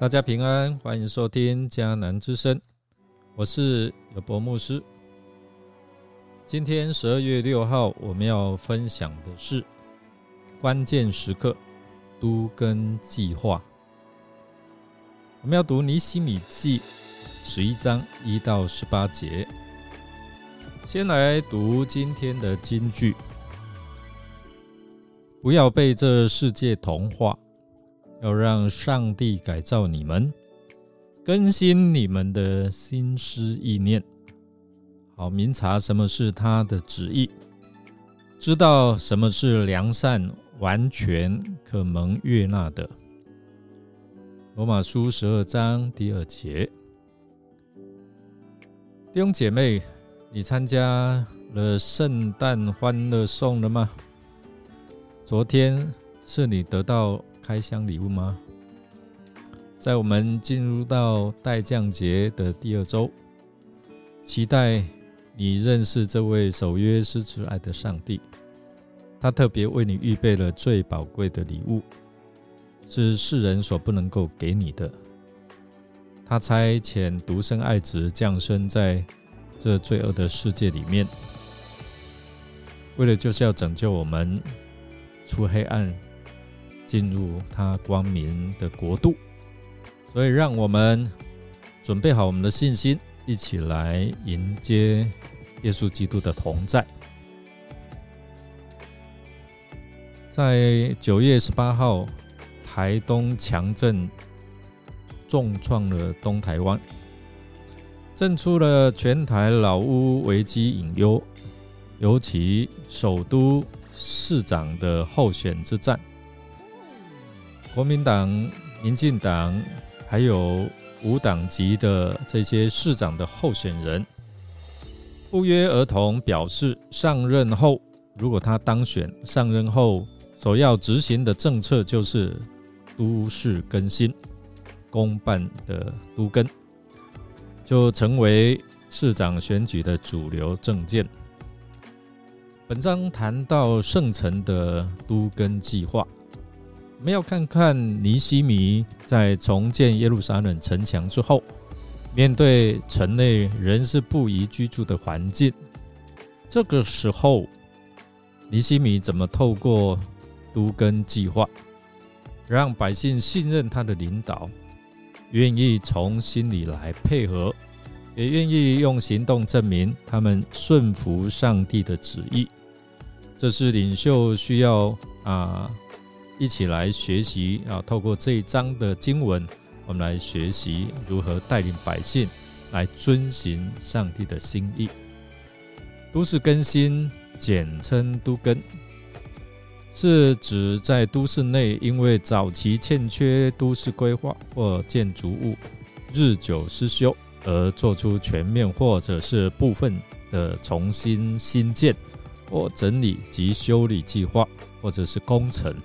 大家平安，欢迎收听迦南之声，我是有博牧师。今天十二月六号，我们要分享的是关键时刻都根计划。我们要读尼西米记十一章一到十八节。先来读今天的金句：不要被这世界同化。要让上帝改造你们，更新你们的心思意念，好明察什么是他的旨意，知道什么是良善、完全、可蒙悦纳的。罗马书十二章第二节，弟兄姐妹，你参加了圣诞欢乐颂了吗？昨天是你得到。开箱礼物吗？在我们进入到待降节的第二周，期待你认识这位守约施慈爱的上帝。他特别为你预备了最宝贵的礼物，是世人所不能够给你的。他差遣独生爱子降生在这罪恶的世界里面，为了就是要拯救我们出黑暗。进入他光明的国度，所以让我们准备好我们的信心，一起来迎接耶稣基督的同在。在九月十八号，台东强震重创了东台湾，震出了全台老屋危机隐忧，尤其首都市长的候选之战。国民党、民进党还有无党籍的这些市长的候选人，不约而同表示，上任后如果他当选，上任后所要执行的政策就是都市更新、公办的都更，就成为市长选举的主流政见。本章谈到圣城的都更计划。我们要看看尼西米在重建耶路撒冷城墙之后，面对城内仍是不宜居住的环境，这个时候，尼西米怎么透过都根计划，让百姓信任他的领导，愿意从心里来配合，也愿意用行动证明他们顺服上帝的旨意。这是领袖需要啊。一起来学习啊！透过这一章的经文，我们来学习如何带领百姓来遵循上帝的心意。都市更新，简称都更，是指在都市内因为早期欠缺都市规划或建筑物日久失修而做出全面或者是部分的重新新建或整理及修理计划，或者是工程。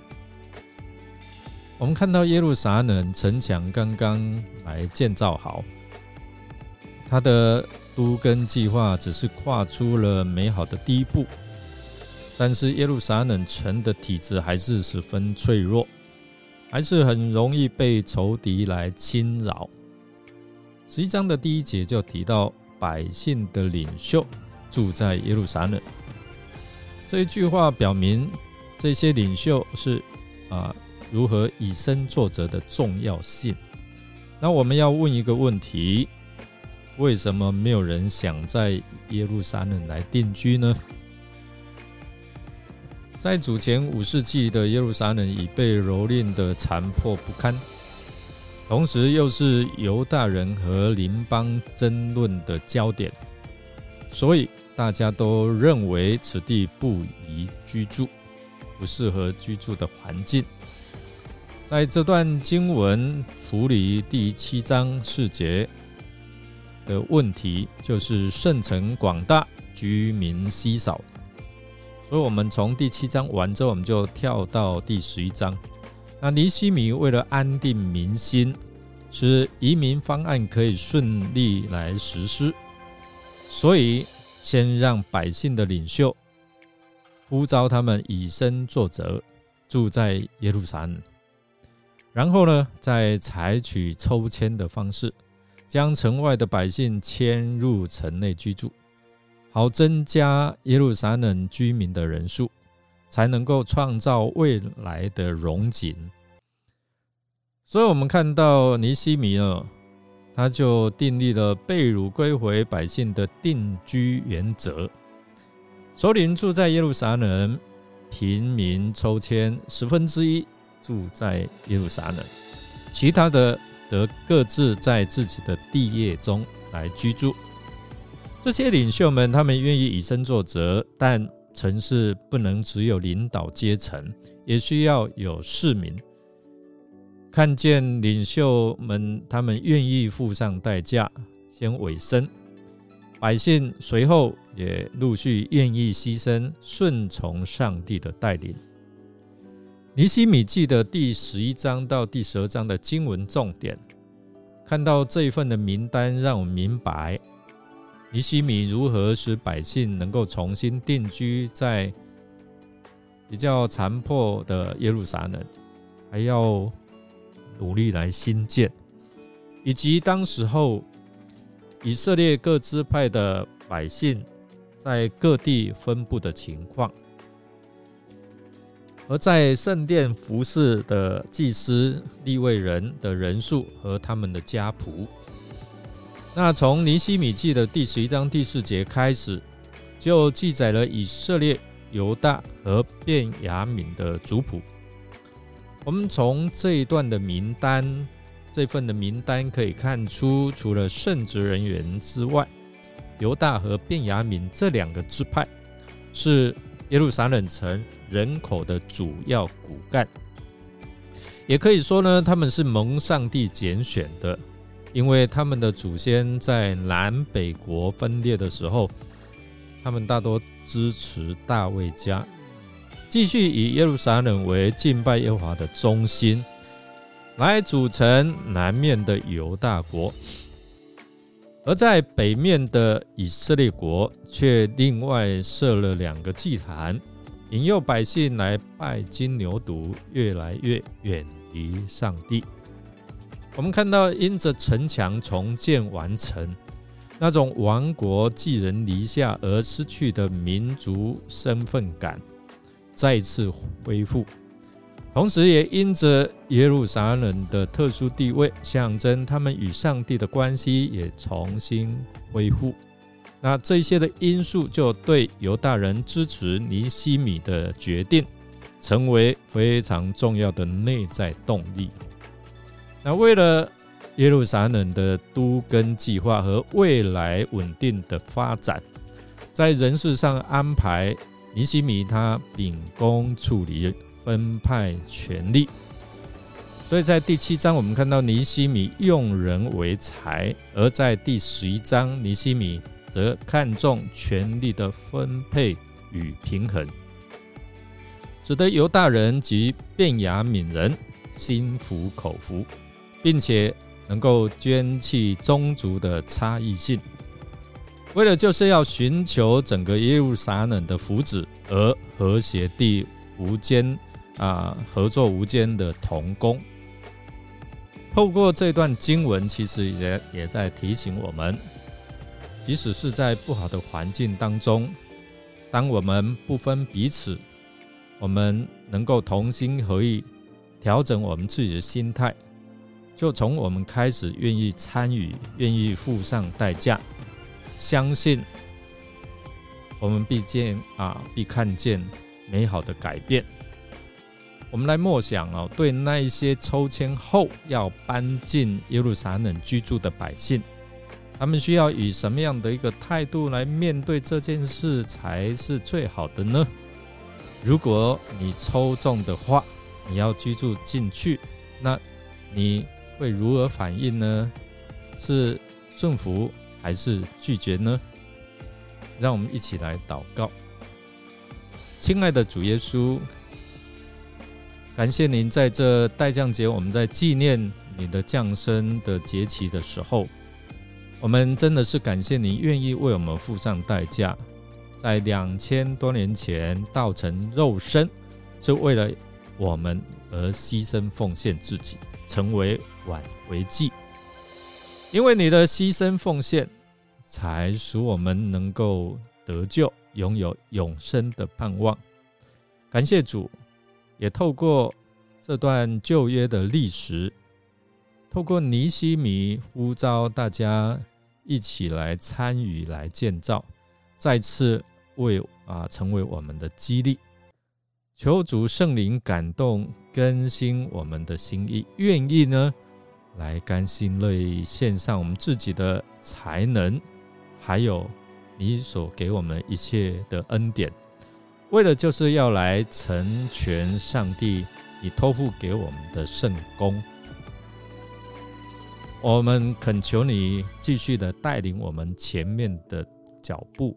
我们看到耶路撒冷城墙刚刚来建造好，它的都根计划只是跨出了美好的第一步，但是耶路撒冷城的体质还是十分脆弱，还是很容易被仇敌来侵扰。十一章的第一节就提到百姓的领袖住在耶路撒冷，这一句话表明这些领袖是啊。如何以身作则的重要性？那我们要问一个问题：为什么没有人想在耶路撒冷来定居呢？在主前五世纪的耶路撒冷已被蹂躏的残破不堪，同时又是犹大人和邻邦争论的焦点，所以大家都认为此地不宜居住，不适合居住的环境。在这段经文处理第七章四节的问题，就是圣城广大，居民稀少。所以，我们从第七章完之后，我们就跳到第十一章。那尼西米为了安定民心，使移民方案可以顺利来实施，所以先让百姓的领袖呼召他们以身作则，住在耶路撒冷。然后呢，再采取抽签的方式，将城外的百姓迁入城内居住，好增加耶路撒冷居民的人数，才能够创造未来的荣景。所以，我们看到尼西米呢，他就订立了被掳归回百姓的定居原则。首领住在耶路撒冷，平民抽签十分之一住在耶路撒冷，其他的则各自在自己的地业中来居住。这些领袖们，他们愿意以身作则，但城市不能只有领导阶层，也需要有市民。看见领袖们，他们愿意付上代价，先委身，百姓随后也陆续愿意牺牲，顺从上帝的带领。尼西米记的第十一章到第十二章的经文重点，看到这一份的名单，让我明白尼西米如何使百姓能够重新定居在比较残破的耶路撒冷，还要。努力来新建，以及当时候以色列各支派的百姓在各地分布的情况，而在圣殿服侍的祭司立位人的人数和他们的家谱。那从尼西米记的第十一章第四节开始，就记载了以色列、犹大和便雅悯的族谱。我们从这一段的名单，这份的名单可以看出，除了圣职人员之外，犹大和便雅悯这两个支派是耶路撒冷城人口的主要骨干。也可以说呢，他们是蒙上帝拣选的，因为他们的祖先在南北国分裂的时候，他们大多支持大卫家。继续以耶路撒冷为敬拜耶华的中心，来组成南面的犹大国；而在北面的以色列国，却另外设了两个祭坛，引诱百姓来拜金牛犊，越来越远离上帝。我们看到，因着城墙重建完成，那种亡国寄人篱下而失去的民族身份感。再次恢复，同时也因着耶路撒冷的特殊地位，象征他们与上帝的关系也重新恢复。那这些的因素，就对犹大人支持尼西米的决定，成为非常重要的内在动力。那为了耶路撒冷的都根计划和未来稳定的发展，在人事上安排。尼西米他秉公处理，分派权力，所以在第七章我们看到尼西米用人为才，而在第十一章尼西米则看重权力的分配与平衡，使得犹大人及便雅悯人心服口服，并且能够捐弃宗族的差异性。为了就是要寻求整个耶路撒冷的福祉而和谐地无间啊合作无间的同工，透过这段经文，其实也也在提醒我们，即使是在不好的环境当中，当我们不分彼此，我们能够同心合意调整我们自己的心态，就从我们开始愿意参与，愿意付上代价。相信我们必见啊，必看见美好的改变。我们来默想哦，对那一些抽签后要搬进耶路撒冷居住的百姓，他们需要以什么样的一个态度来面对这件事才是最好的呢？如果你抽中的话，你要居住进去，那你会如何反应呢？是顺服？还是拒绝呢？让我们一起来祷告。亲爱的主耶稣，感谢您在这代降节，我们在纪念你的降生的节期的时候，我们真的是感谢您愿意为我们付上代价，在两千多年前道成肉身，是为了我们而牺牲奉献自己，成为挽回祭。因为你的牺牲奉献，才使我们能够得救，拥有永生的盼望。感谢主，也透过这段旧约的历史，透过尼西米呼召大家一起来参与、来建造，再次为啊成为我们的激励。求主圣灵感动更新我们的心意，愿意呢来甘心乐意献上我们自己的才能，还有你所给我们一切的恩典，为了就是要来成全上帝你托付给我们的圣功。我们恳求你继续的带领我们前面的脚步。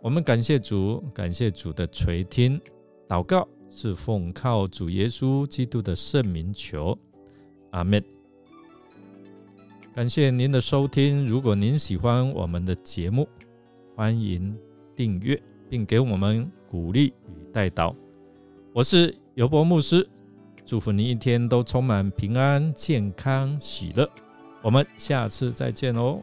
我们感谢主，感谢主的垂听。祷告是奉靠主耶稣基督的圣名求，阿门。感谢您的收听。如果您喜欢我们的节目，欢迎订阅并给我们鼓励与带导。我是尤博牧师，祝福您一天都充满平安、健康、喜乐。我们下次再见哦。